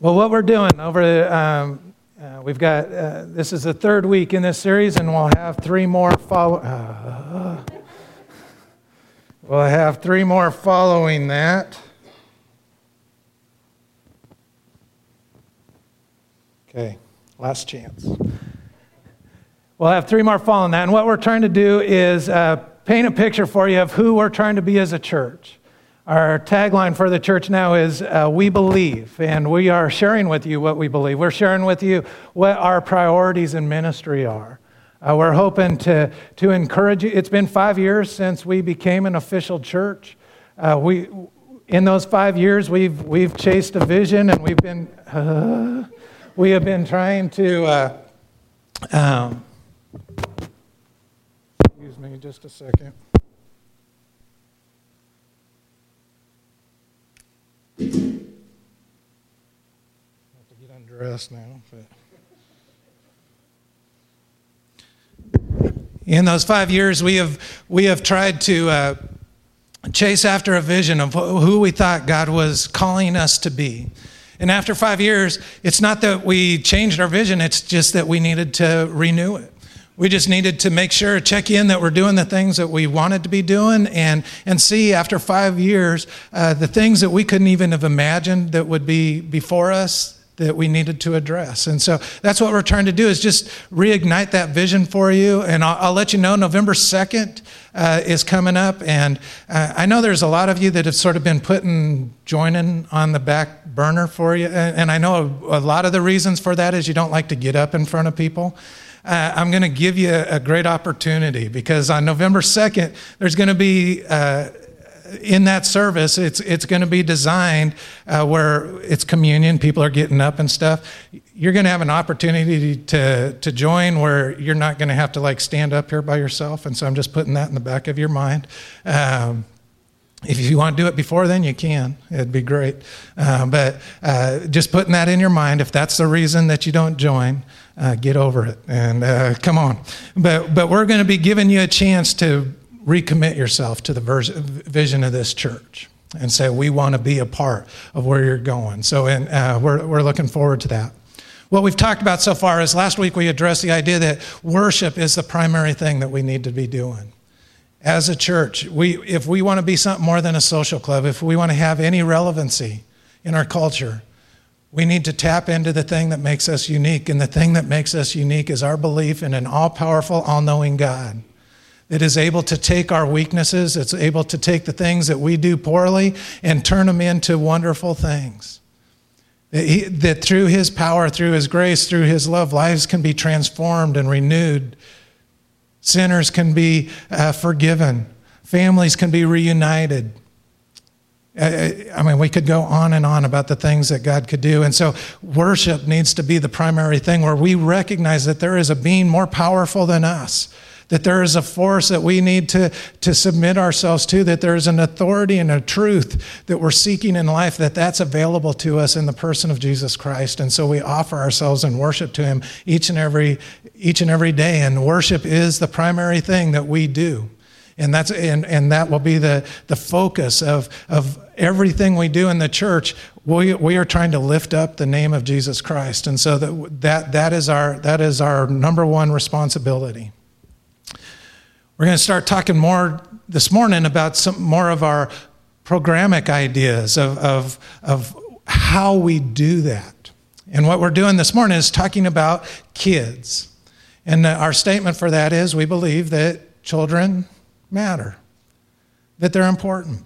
Well, what we're doing over, um, uh, we've got, uh, this is the third week in this series, and we'll have three more follow. Uh, we'll have three more following that. Okay, last chance. We'll have three more following that, and what we're trying to do is uh, paint a picture for you of who we're trying to be as a church. Our tagline for the church now is uh, We Believe, and we are sharing with you what we believe. We're sharing with you what our priorities in ministry are. Uh, we're hoping to, to encourage you. It's been five years since we became an official church. Uh, we, in those five years, we've, we've chased a vision and we've been, uh, we have been trying to, uh, um, excuse me just a second. Have to get undressed now. But. In those five years, we have, we have tried to uh, chase after a vision of who we thought God was calling us to be. And after five years, it's not that we changed our vision, it's just that we needed to renew it. We just needed to make sure, check in that we're doing the things that we wanted to be doing, and, and see after five years uh, the things that we couldn't even have imagined that would be before us that we needed to address. And so that's what we're trying to do is just reignite that vision for you. And I'll, I'll let you know November 2nd uh, is coming up. And uh, I know there's a lot of you that have sort of been putting joining on the back burner for you. And, and I know a, a lot of the reasons for that is you don't like to get up in front of people uh, I'm going to give you a great opportunity because on November 2nd, there's going to be. Uh, in that service, it's, it's going to be designed uh, where it's communion, people are getting up and stuff. You're going to have an opportunity to, to join where you're not going to have to like stand up here by yourself. And so I'm just putting that in the back of your mind. Um, if you want to do it before then, you can. It'd be great. Uh, but uh, just putting that in your mind, if that's the reason that you don't join, uh, get over it and uh, come on. But, but we're going to be giving you a chance to recommit yourself to the vision of this church and say, we want to be a part of where you're going. So and, uh, we're, we're looking forward to that. What we've talked about so far is last week we addressed the idea that worship is the primary thing that we need to be doing. As a church, we, if we want to be something more than a social club, if we want to have any relevancy in our culture, we need to tap into the thing that makes us unique. And the thing that makes us unique is our belief in an all powerful, all knowing God that is able to take our weaknesses, it's able to take the things that we do poorly and turn them into wonderful things. That, he, that through His power, through His grace, through His love, lives can be transformed and renewed. Sinners can be uh, forgiven. Families can be reunited. I mean, we could go on and on about the things that God could do. And so, worship needs to be the primary thing where we recognize that there is a being more powerful than us, that there is a force that we need to, to submit ourselves to, that there is an authority and a truth that we're seeking in life, that that's available to us in the person of Jesus Christ. And so, we offer ourselves in worship to Him each and every, each and every day. And worship is the primary thing that we do. And, that's, and, and that will be the, the focus of, of everything we do in the church. We, we are trying to lift up the name of Jesus Christ. And so that, that, that, is, our, that is our number one responsibility. We're going to start talking more this morning about some more of our programmatic ideas of, of, of how we do that. And what we're doing this morning is talking about kids. And uh, our statement for that is we believe that children matter, that they're important.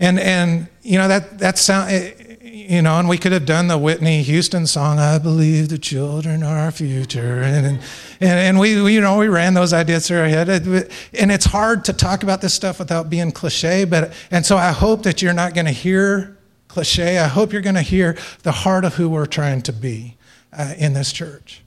And, and you know, that, that sound, eh, you know, and we could have done the Whitney Houston song, I believe the children are our future. And, and, and we, we, you know, we ran those ideas through our head. And it's hard to talk about this stuff without being cliche. But, and so I hope that you're not going to hear cliche. I hope you're going to hear the heart of who we're trying to be uh, in this church.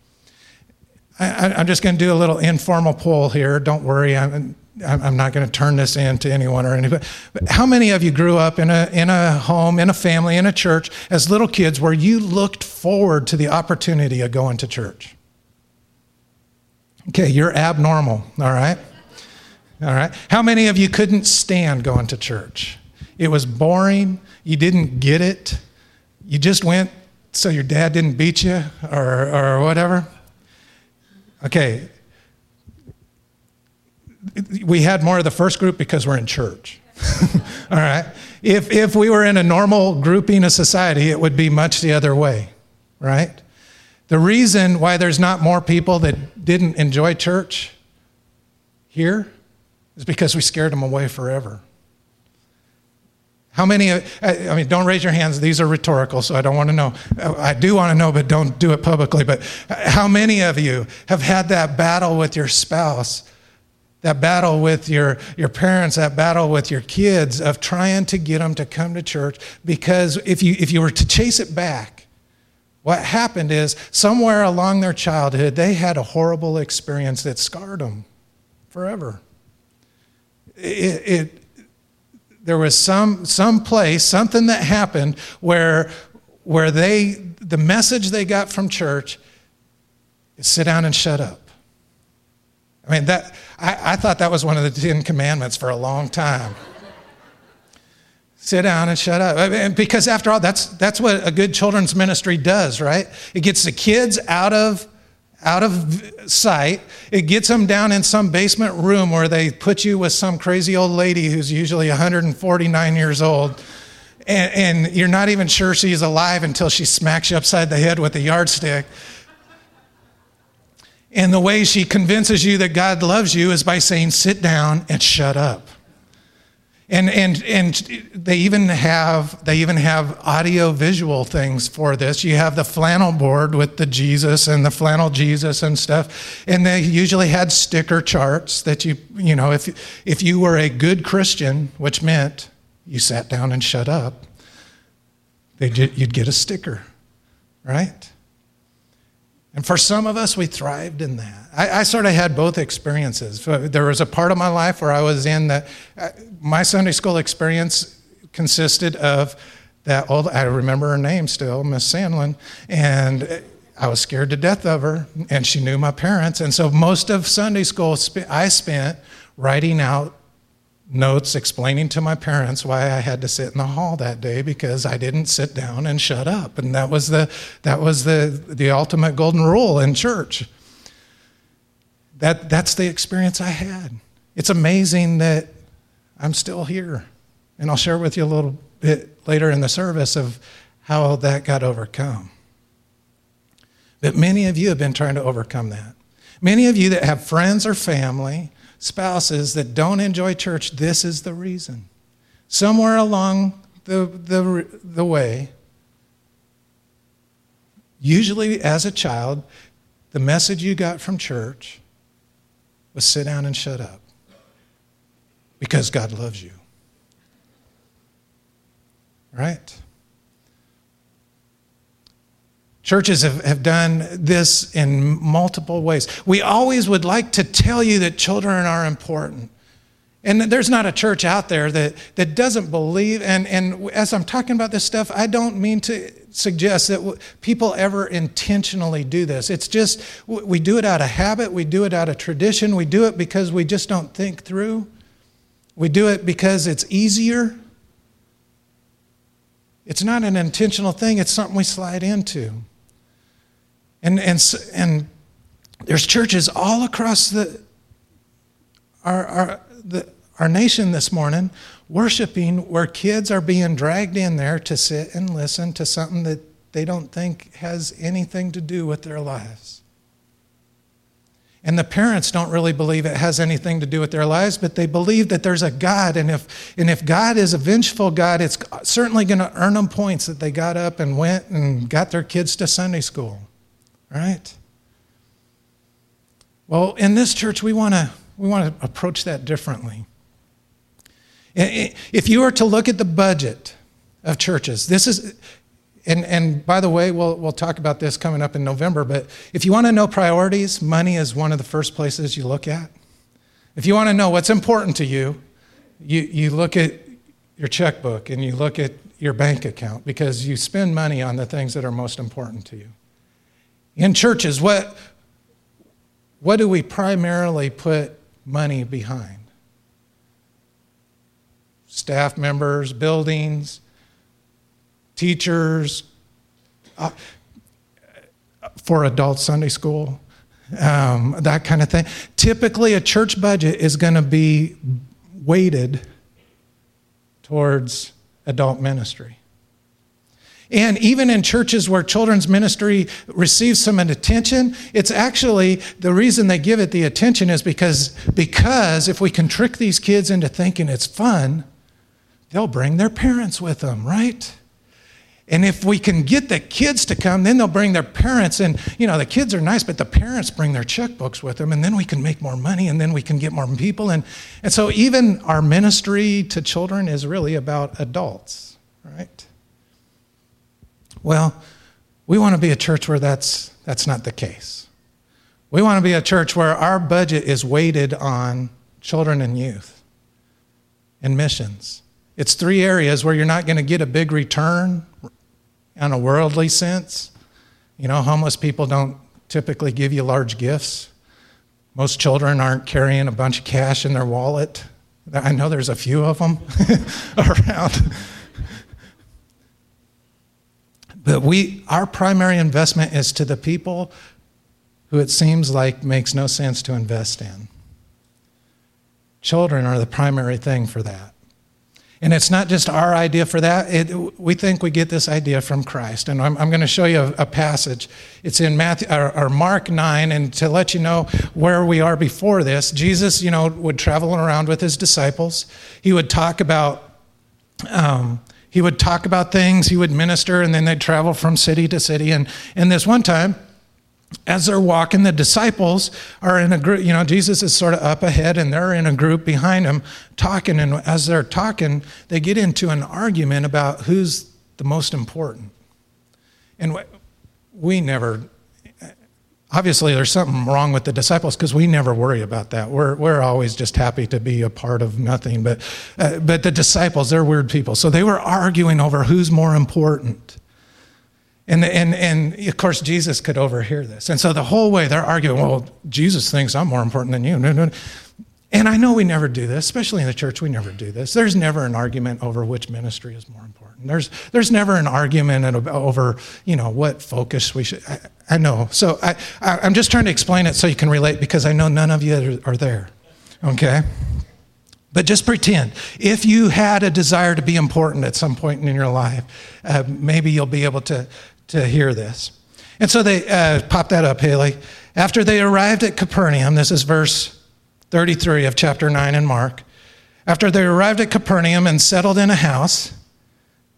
I, am just going to do a little informal poll here. Don't worry. I'm, I'm not going to turn this in to anyone or anybody. But how many of you grew up in a, in a home, in a family, in a church as little kids where you looked forward to the opportunity of going to church? Okay, you're abnormal, all right? All right. How many of you couldn't stand going to church? It was boring. You didn't get it. You just went so your dad didn't beat you or, or whatever? Okay. We had more of the first group because we're in church. All right. If, if we were in a normal grouping of society, it would be much the other way, right? The reason why there's not more people that didn't enjoy church here is because we scared them away forever. How many, I mean, don't raise your hands. These are rhetorical, so I don't want to know. I do want to know, but don't do it publicly. But how many of you have had that battle with your spouse, that battle with your, your parents, that battle with your kids of trying to get them to come to church? Because if you, if you were to chase it back, what happened is somewhere along their childhood, they had a horrible experience that scarred them forever. It, it, there was some, some place, something that happened where, where they, the message they got from church is sit down and shut up. I mean, that, I, I thought that was one of the Ten Commandments for a long time. sit down and shut up. I mean, because after all, that's, that's what a good children's ministry does, right? It gets the kids out of out of sight. It gets them down in some basement room where they put you with some crazy old lady who's usually 149 years old. And, and, you're not even sure she's alive until she smacks you upside the head with a yardstick. And the way she convinces you that God loves you is by saying, sit down and shut up. And, and, and they even have they even have audio visual things for this. You have the flannel board with the Jesus and the flannel Jesus and stuff. And they usually had sticker charts that you you know if if you were a good Christian, which meant you sat down and shut up, they you'd get a sticker, right? And for some of us, we thrived in that. I, I, sort of had both experiences. There was a part of my life where I was in that, uh, my Sunday school experience consisted of that old, I remember her name still, Miss Sandlin, and I was scared to death of her, and she knew my parents. And so most of Sunday school I spent writing out notes explaining to my parents why I had to sit in the hall that day because I didn't sit down and shut up. And that was the, that was the, the ultimate golden rule in church. That, that's the experience I had. It's amazing that I'm still here. And I'll share with you a little bit later in the service of how that got overcome. But many of you have been trying to overcome that. Many of you that have friends or family spouses that don't enjoy church, this is the reason. Somewhere along the, the, the way, usually as a child, the message you got from church was sit down and shut up because God loves you. Right? Churches have, have done this in multiple ways. We always would like to tell you that children are important. And there's not a church out there that, that doesn't believe. And, and as I'm talking about this stuff, I don't mean to suggest that people ever intentionally do this. It's just we do it out of habit, we do it out of tradition, we do it because we just don't think through. We do it because it's easier. It's not an intentional thing, it's something we slide into. And, and, and there's churches all across the, our, our, the, our nation this morning worshiping where kids are being dragged in there to sit and listen to something that they don't think has anything to do with their lives. And the parents don't really believe it has anything to do with their lives, but they believe that there's a God. And if, and if God is a vengeful God, it's certainly going to earn them points that they got up and went and got their kids to Sunday school right? Well, in this church, we want to we want to approach that differently. If you were to look at the budget of churches, this is, and, and by the way, we'll, we'll talk about this coming up in November, but if you want to know priorities, money is one of the first places you look at. If you want to know what's important to you, you, you look at your checkbook and you look at your bank account because you spend money on the things that are most important to you. In churches, what, what do we primarily put money behind? Staff members, buildings, teachers, uh, for adult Sunday school, um, that kind of thing. Typically, a church budget is going to be weighted towards adult ministry. And even in churches where children's ministry receives some attention, it's actually the reason they give it the attention is because, because if we can trick these kids into thinking it's fun, they'll bring their parents with them, right? And if we can get the kids to come, then they'll bring their parents. And, you know, the kids are nice, but the parents bring their checkbooks with them. And then we can make more money and then we can get more people. And, and so even our ministry to children is really about adults, right? Well, we want to be a church where that's, that's not the case. We want to be a church where our budget is weighted on children and youth and missions. It's three areas where you're not going to get a big return on a worldly sense. You know, homeless people don't typically give you large gifts. Most children aren't carrying a bunch of cash in their wallet. I know there's a few of them around. But we, our primary investment is to the people who it seems like makes no sense to invest in. Children are the primary thing for that. And it's not just our idea for that. It, we think we get this idea from Christ. And I'm, I'm going to show you a, a, passage. It's in Matthew, or, or, Mark 9. And to let you know where we are before this, Jesus, you know, would travel around with his disciples. He would talk about um, he would talk about things, he would minister, and then they'd travel from city to city. And, and this one time, as they're walking, the disciples are in a group. You know, Jesus is sort of up ahead and they're in a group behind him talking. And as they're talking, they get into an argument about who's the most important. And we never obviously there's something wrong with the disciples because we never worry about that. We're, we're always just happy to be a part of nothing. But, uh, but the disciples they're weird people. So they were arguing over who's more important. And, and, and of course jesus could overhear this. And so the whole way they're arguing well jesus thinks i'm more important than you. No, no. And i know we never do this especially in the church we never do this there's never an argument over which ministry is more important there's, there's never an argument over, you know, what focus we should. I, I know. So I, I, am just trying to explain it so you can relate because I know none of you are there. Okay? But just pretend. If you had a desire to be important at some point in your life, uh, maybe you'll be able to, to hear this. And so they uh, pop that up, Haley. After they arrived at Capernaum, this is verse 33 of chapter 9 in Mark. After they arrived at Capernaum and settled in a house,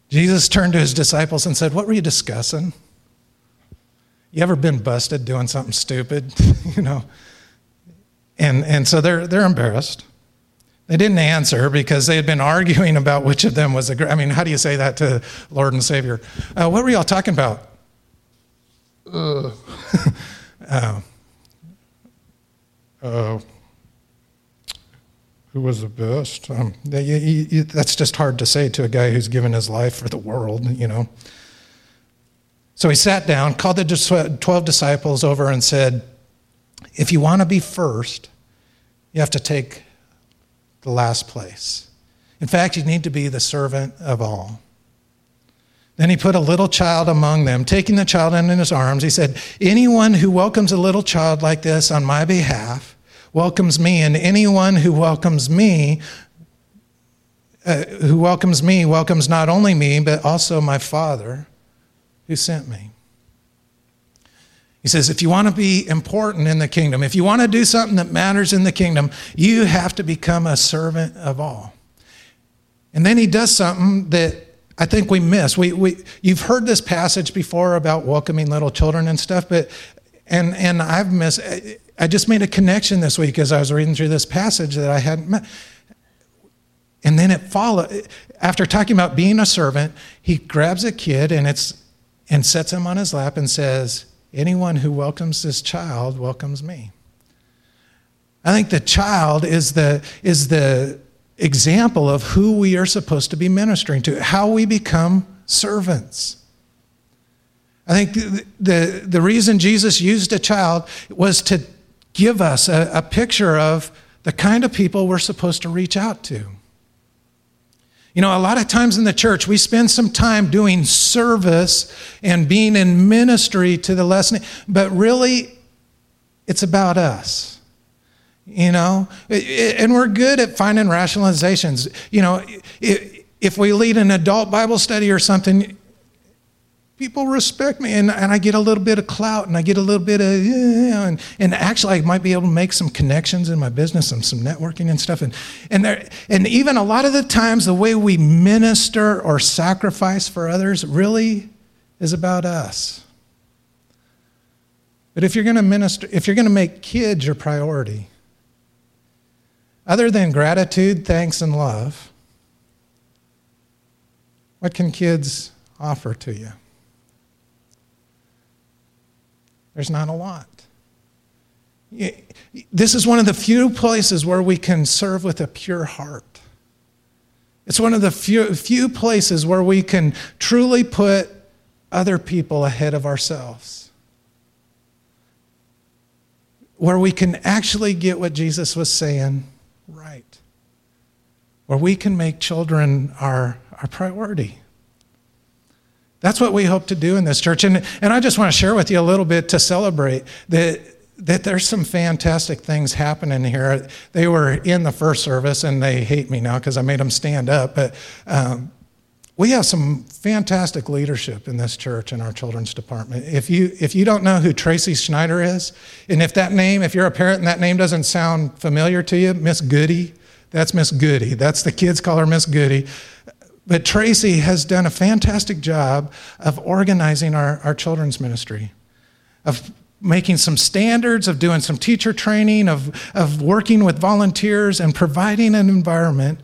Jesus turned to his disciples and said, What were you discussing? You ever been busted doing something stupid? you know? And, and so they're, they're embarrassed. They didn't answer because they had been arguing about which of them was a. I mean, how do you say that to Lord and Savior? Uh, what were y'all talking about? Uh, uh, who was the best. Um, that's just hard to say to a guy who's given his life for the world, you know. So he sat down, called the 12 disciples over, and said, If you want to be first, you have to take the last place. In fact, you need to be the servant of all. Then he put a little child among them, taking the child in his arms. He said, Anyone who welcomes a little child like this on my behalf, welcomes me, and anyone who welcomes me, uh, who welcomes me, welcomes not only me, but also my Father who sent me. He says, if you want to be important in the kingdom, if you want to do something that matters in the kingdom, you have to become a servant of all. And then he does something that I think we miss. We, we, you've heard this passage before about welcoming little children and stuff, but and, and I've missed, I just made a connection this week as I was reading through this passage that I hadn't met. And then it followed, after talking about being a servant, he grabs a kid and, it's, and sets him on his lap and says, Anyone who welcomes this child welcomes me. I think the child is the, is the example of who we are supposed to be ministering to, how we become servants. I think the, the, the reason Jesus used a child was to give us a, a picture of the kind of people we're supposed to reach out to. You know, a lot of times in the church, we spend some time doing service and being in ministry to the lesson, but really, it's about us. You know, and we're good at finding rationalizations. You know, if we lead an adult Bible study or something, people respect me and, and I get a little bit of clout and I get a little bit of, yeah, and, and actually I might be able to make some connections in my business and some networking and stuff. And, and, there, and even a lot of the times, the way we minister or sacrifice for others really is about us. But if you're going to minister, if you're going to make kids your priority, other than gratitude, thanks, and love, what can kids offer to you? There's not a lot. This is one of the few places where we can serve with a pure heart. It's one of the few, few places where we can truly put other people ahead of ourselves. Where we can actually get what Jesus was saying right. Where we can make children our, our priority. That's what we hope to do in this church. And, and I just want to share with you a little bit to celebrate that, that there's some fantastic things happening here. They were in the first service and they hate me now because I made them stand up. But um, we have some fantastic leadership in this church in our children's department. If you, if you don't know who Tracy Schneider is, and if that name, if you're a parent and that name doesn't sound familiar to you, Miss Goody, that's Miss Goody. That's the kids call her Miss Goody. But Tracy has done a fantastic job of organizing our, our children's ministry, of making some standards, of doing some teacher training, of, of working with volunteers and providing an environment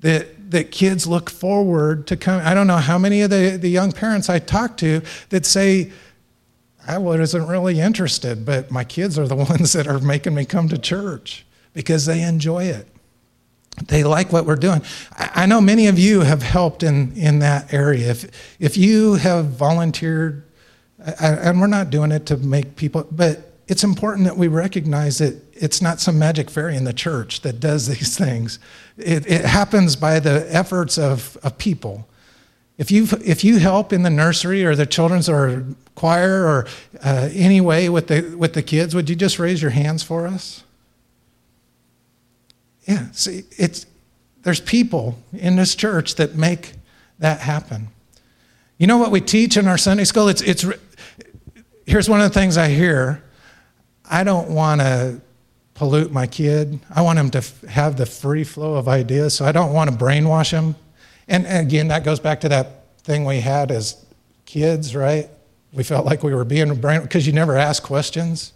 that, that kids look forward to come. I don't know how many of the, the young parents I talk to that say, I wasn't really interested, but my kids are the ones that are making me come to church because they enjoy it they like what we're doing. I know many of you have helped in, in that area. If, if you have volunteered, and we're not doing it to make people, but it's important that we recognize that it's not some magic fairy in the church that does these things. It, it happens by the efforts of, of people. If you, if you help in the nursery or the children's or choir or uh, any way with the, with the kids, would you just raise your hands for us? Yeah, see, it's, there's people in this church that make that happen. You know what we teach in our Sunday school? It's, it's, here's one of the things I hear I don't want to pollute my kid. I want him to have the free flow of ideas, so I don't want to brainwash him. And, and again, that goes back to that thing we had as kids, right? We felt like we were being brain because you never ask questions.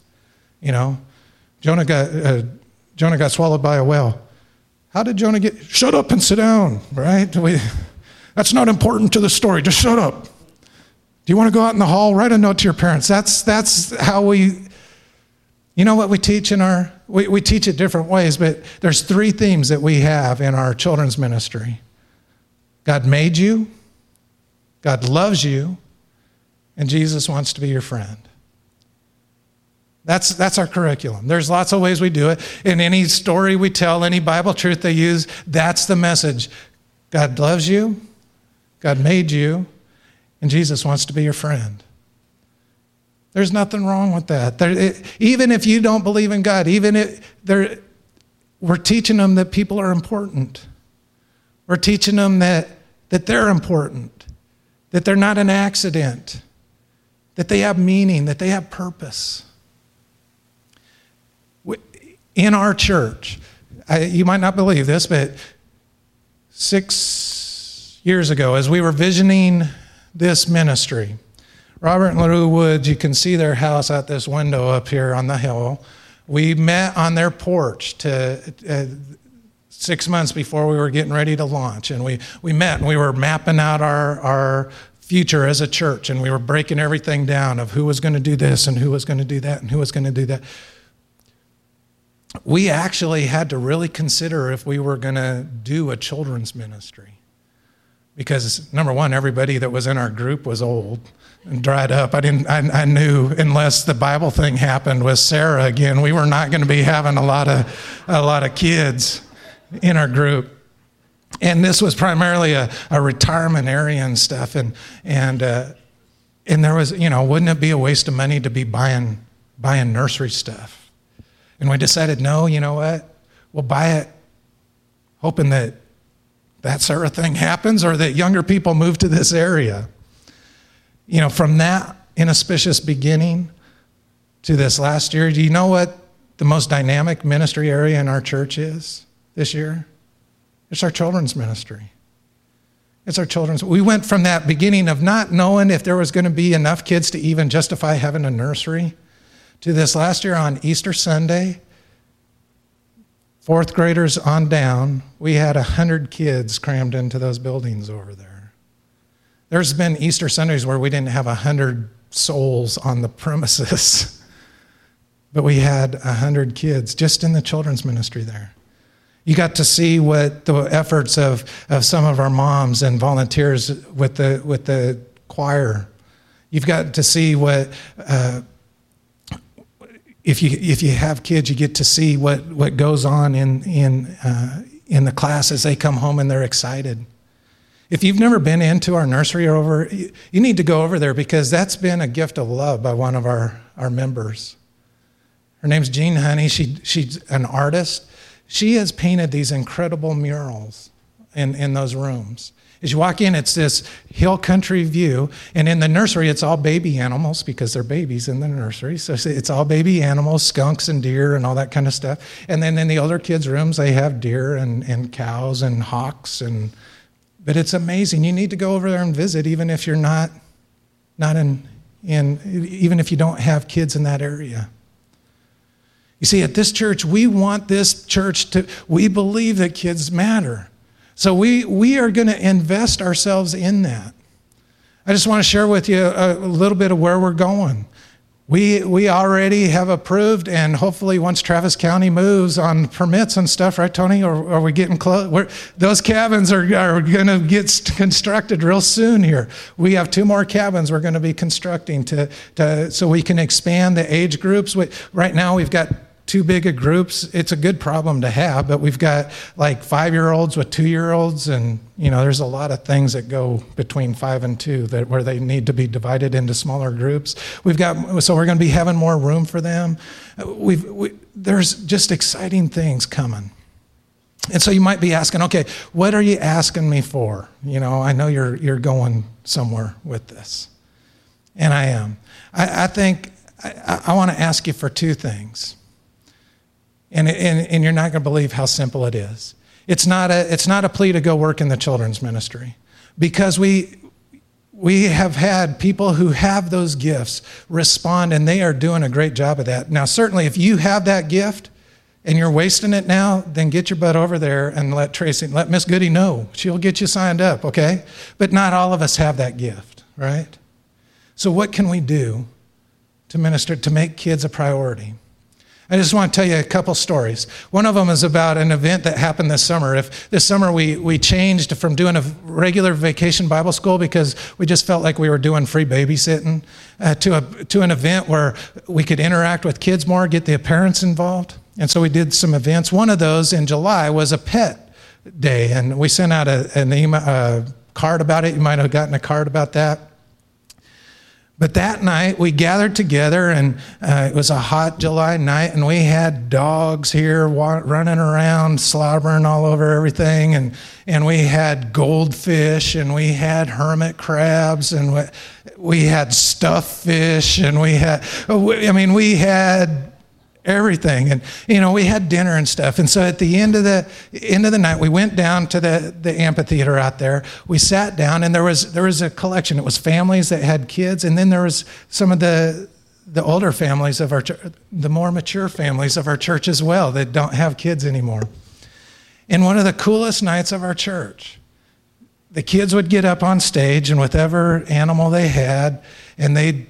You know, Jonah got uh, Jonah got swallowed by a whale. How did Jonah get? Shut up and sit down, right? We, that's not important to the story. Just shut up. Do you want to go out in the hall? Write a note to your parents. That's, that's how we, you know what we teach in our, we, we teach it different ways, but there's three themes that we have in our children's ministry God made you, God loves you, and Jesus wants to be your friend. That's, that's our curriculum. There's lots of ways we do it. In any story we tell, any Bible truth they use, that's the message. God loves you, God made you, and Jesus wants to be your friend. There's nothing wrong with that. There, it, even if you don't believe in God, even if there, we're teaching them that people are important. We're teaching them that, that they're important, that they're not an accident, that they have meaning, that they have purpose in our church. I, you might not believe this, but six years ago, as we were visioning this ministry, Robert and LaRue Woods, you can see their house out this window up here on the hill. We met on their porch to. Uh, six months before we were getting ready to launch. And we, we met and we were mapping out our, our future as a church and we were breaking everything down of who was going to do this and who was going to do that and who was going to do that we actually had to really consider if we were going to do a children's ministry. Because, number one, everybody that was in our group was old and dried up. I, didn't, I, I knew unless the Bible thing happened with Sarah again, we were not going to be having a lot of, a lot of kids in our group. and this was primarily a, a retirement area and stuff. And, and, uh, and there was, you know, wouldn't it be a waste of money to be buying, buying nursery stuff? And we decided, no, you know what? We'll buy it hoping that that sort of thing happens or that younger people move to this area. You know, from that inauspicious beginning to this last year, do you know what the most dynamic ministry area in our church is this year? It's our children's ministry. It's our children's. We went from that beginning of not knowing if there was going to be enough kids to even justify having a nursery to this last year on Easter Sunday, fourth graders on down, we had 100 kids crammed into those buildings over there. There's been Easter Sundays where we didn't have 100 souls on the premises, but we had 100 kids just in the children's ministry there. You got to see what the efforts of, of some of our moms and volunteers with the, with the choir. You've got to see what, uh, if, you, if you have kids, you get to see what, what goes on in, in, uh, in the class as they come home and they're excited. If you've never been into our nursery or over, you need to go over there because that's been a gift of love by one of our, our members. Her name's Jean Honey. She, she's an artist she has painted these incredible murals in, in those rooms. As you walk in, it's this hill country view, and in the nursery, it's all baby animals because they're babies in the nursery. So it's all baby animals, skunks and deer and all that kind of stuff. And then in the older kids' rooms, they have deer and, and cows and hawks. And but it's amazing. You need to go over there and visit, even if you're not not in in even if you don't have kids in that area. You see, at this church, we want this church to, we believe that kids matter. So we, we are going to invest ourselves in that. I just want to share with you a, a little bit of where we're going. We, we already have approved, and hopefully, once Travis County moves on permits and stuff, right, Tony? Or are we getting close? We're, those cabins are, are going to get constructed real soon here. We have two more cabins we're going to be constructing to, to, so we can expand the age groups. We, right now, we've got too big of groups it's a good problem to have but we've got like five year olds with two year olds and you know there's a lot of things that go between five and two that where they need to be divided into smaller groups. We've got so we're going to be having more room for them. We've we, there's just exciting things coming. And so you might be asking okay what are you asking me for? You know i know you're you're going somewhere with this. And i am. I, I think I, I want to ask you for two things and, and, and you're not going to believe how simple it is. It's not, a, it's not a plea to go work in the children's ministry because we, we have had people who have those gifts respond and they are doing a great job of that. Now, certainly, if you have that gift and you're wasting it now, then get your butt over there and let Tracy, let Miss Goody know. She'll get you signed up, okay? But not all of us have that gift, right? So, what can we do to minister, to make kids a priority? I just want to tell you a couple stories. One of them is about an event that happened this summer. If this summer we, we changed from doing a regular vacation Bible school because we just felt like we were doing free babysitting uh, to, a, to an event where we could interact with kids more, get the parents involved. And so we did some events. One of those in July was a pet day, and we sent out a, an email, a card about it. You might have gotten a card about that. But that night we gathered together, and uh, it was a hot July night, and we had dogs here wa- running around, slobbering all over everything, and and we had goldfish, and we had hermit crabs, and we, we had stuffed fish, and we had, I mean, we had everything. And you know we had dinner and stuff. And so at the end of the end of the night we went down to the the amphitheater out there. We sat down and there was there was a collection. It was families that had kids. And then there was some of the the older families of our the more mature families of our church as well that don't have kids anymore. In one of the coolest nights of our church the kids would get up on stage and whatever animal they had and they'd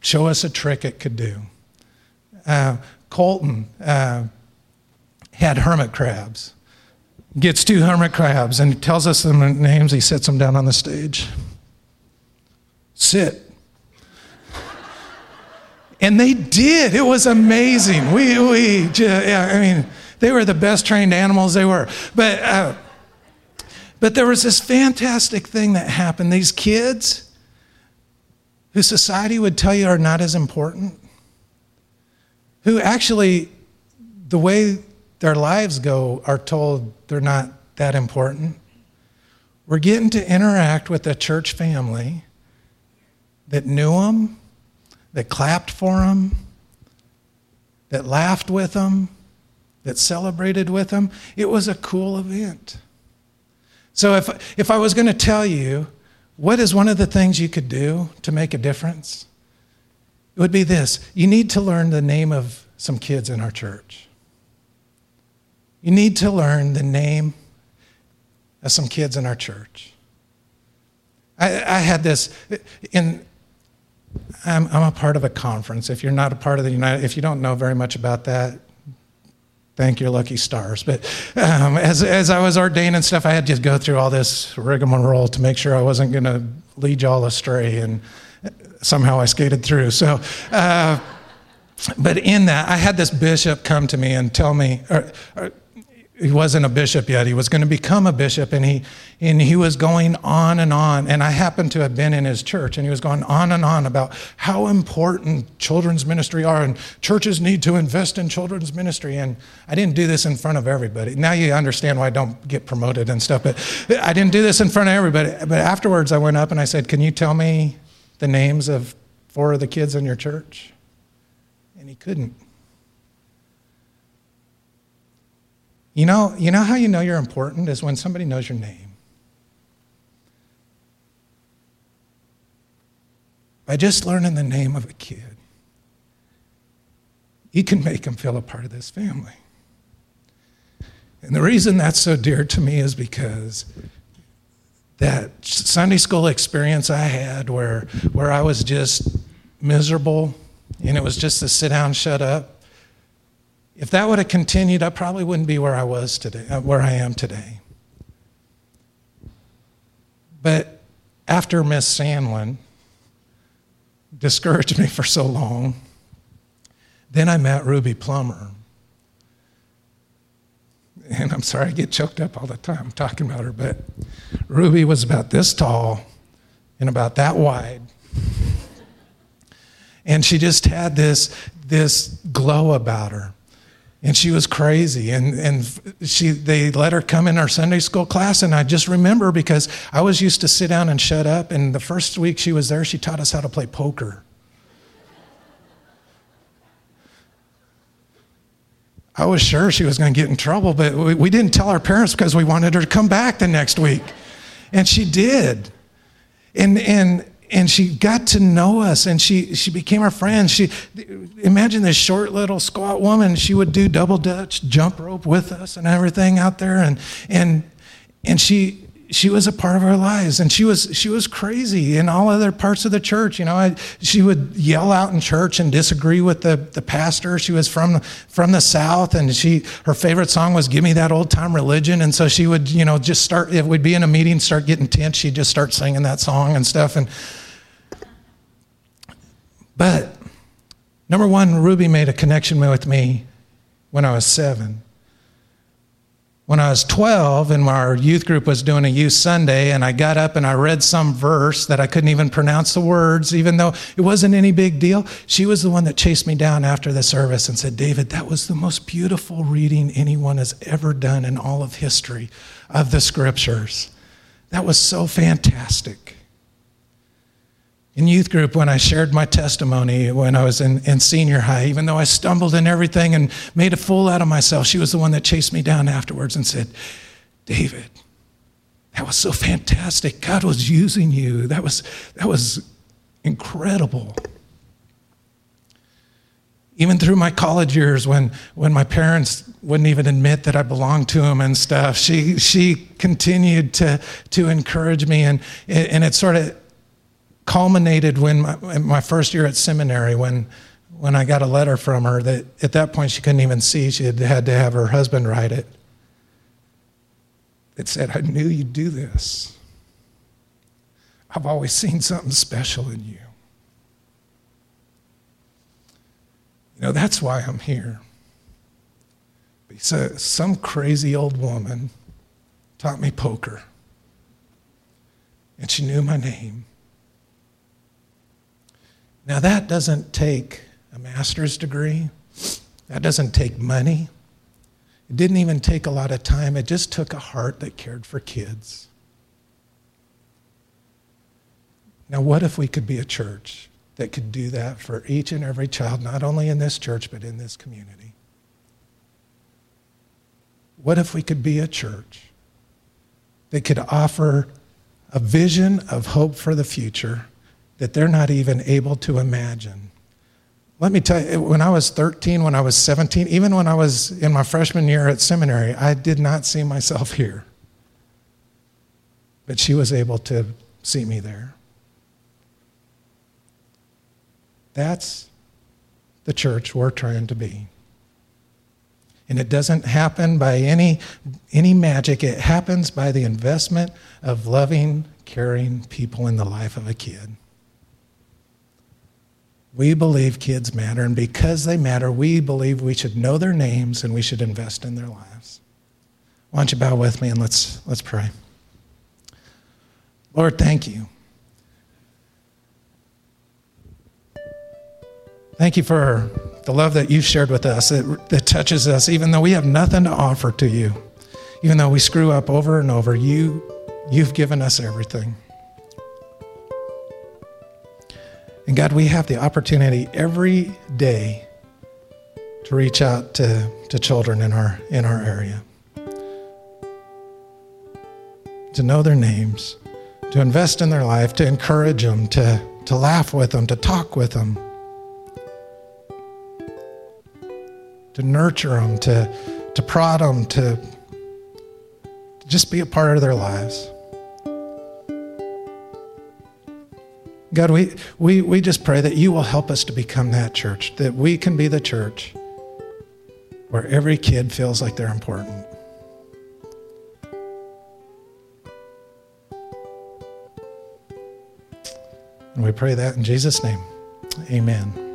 show us a trick it could do. Uh, Colton uh, had hermit crabs. Gets two hermit crabs and tells us the names. He sets them down on the stage. Sit. and they did. It was amazing. We, we, yeah, I mean, they were the best trained animals they were. But uh, But there was this fantastic thing that happened. These kids who society would tell you are not as important, who actually, the way their lives go, are told they're not that important. We're getting to interact with a church family that knew them, that clapped for them, that laughed with them, that celebrated with them. It was a cool event. So, if, if I was going to tell you what is one of the things you could do to make a difference, it would be this you need to learn the name of some kids in our church. You need to learn the name of some kids in our church. I, I had this in. I'm, I'm a part of a conference. If you're not a part of the United, if you don't know very much about that, thank your lucky stars. But um, as, as I was ordained and stuff, I had to go through all this rigmarole to make sure I wasn't going to lead y'all astray. And somehow I skated through. So, uh, but in that, I had this bishop come to me and tell me, or, or, he wasn't a bishop yet. He was going to become a bishop, and he and he was going on and on. And I happened to have been in his church, and he was going on and on about how important children's ministry are, and churches need to invest in children's ministry. And I didn't do this in front of everybody. Now you understand why I don't get promoted and stuff. But I didn't do this in front of everybody. But afterwards, I went up and I said, "Can you tell me the names of four of the kids in your church?" And he couldn't. You know, you know how you know you're important is when somebody knows your name. By just learning the name of a kid, you can make them feel a part of this family. And the reason that's so dear to me is because that Sunday school experience I had where, where I was just miserable and it was just to sit down, shut up, if that would have continued, I probably wouldn't be where I was today, uh, where I am today. But after Miss Sandlin discouraged me for so long, then I met Ruby Plummer. And I'm sorry I get choked up all the time talking about her, but Ruby was about this tall and about that wide. And she just had this, this glow about her. And she was crazy. And, and she, they let her come in our sunday school class. And i just remember because i was used to sit down and shut up. And the first week she was there she taught us how to play poker i was sure she was going to get in trouble but we, we didn't tell our parents because we wanted her to come back the next week. And she did. And, and and she got to know us and she, she became our friend. She imagine this short little squat woman. She would do double dutch jump rope with us and everything out there. And and and she she was a part of our lives and she was she was crazy in all other parts of the church. You know I, she would yell out in church and disagree with the, the pastor. She was from from the south and she her favorite song was give me that old time religion. And so she would you know just start if we'd be in a meeting start getting tense. She'd just start singing that song and stuff. And but number one ruby made a connection with me when i was seven when I was 12 and our youth group was doing a youth Sunday, and I got up and I read some verse that I couldn't even pronounce the words, even though it wasn't any big deal, she was the one that chased me down after the service and said, David, that was the most beautiful reading anyone has ever done in all of history of the scriptures. That was so fantastic in youth group when I shared my testimony when I was in, in senior high, even though I stumbled in everything and made a fool out of myself, she was the one that chased me down afterwards and said, David, that was so fantastic. God was using you. That was, that was incredible. Even through my college years, when, when my parents wouldn't even admit that I belonged to them and stuff, she, she continued to, to encourage me. And, and it sort of culminated when my, my first year at seminary when when I got a letter from her that at that point she couldn't even see. She had had to have her husband write it. It said, I knew you'd do this. I've always seen something special in you. You know, that's why I'm here. So some crazy old woman taught me poker. and she knew my name. Now, that doesn't take a master's degree, that doesn't take money. It didn't even take a lot of time. It just took a heart that cared for kids. Now, what if we could be a church that could do that for each and every child, not only in this church, but in this community? What if we could be a church that could offer a vision of hope for the future that they're not even able to imagine? Let me tell you, when I was 13, when I was 17, even when I was in my freshman year at seminary, I did not see myself here. But she was able to see me there. That's the church we're trying to be. And it doesn't happen by any, any magic, it happens by the investment of loving, caring people in the life of a kid. We believe kids matter, and because they matter, we believe we should know their names and we should invest in their lives. Why don't you bow with me and let's, let's pray. Lord, thank you. Thank you for the love that you've shared with us that, that touches us, even though we have nothing to offer to you. Even though we screw up over and over, you, you've given us everything. And God, we have the opportunity every day to reach out to, to children in our, in our area, to know their names, to invest in their life, to encourage them, to, to laugh with them, to talk with them, to nurture them, to, to prod them, to, to just be a part of their lives. God, we, we, we just pray that you will help us to become that church, that we can be the church where every kid feels like they're important. And we pray that in Jesus' name. Amen.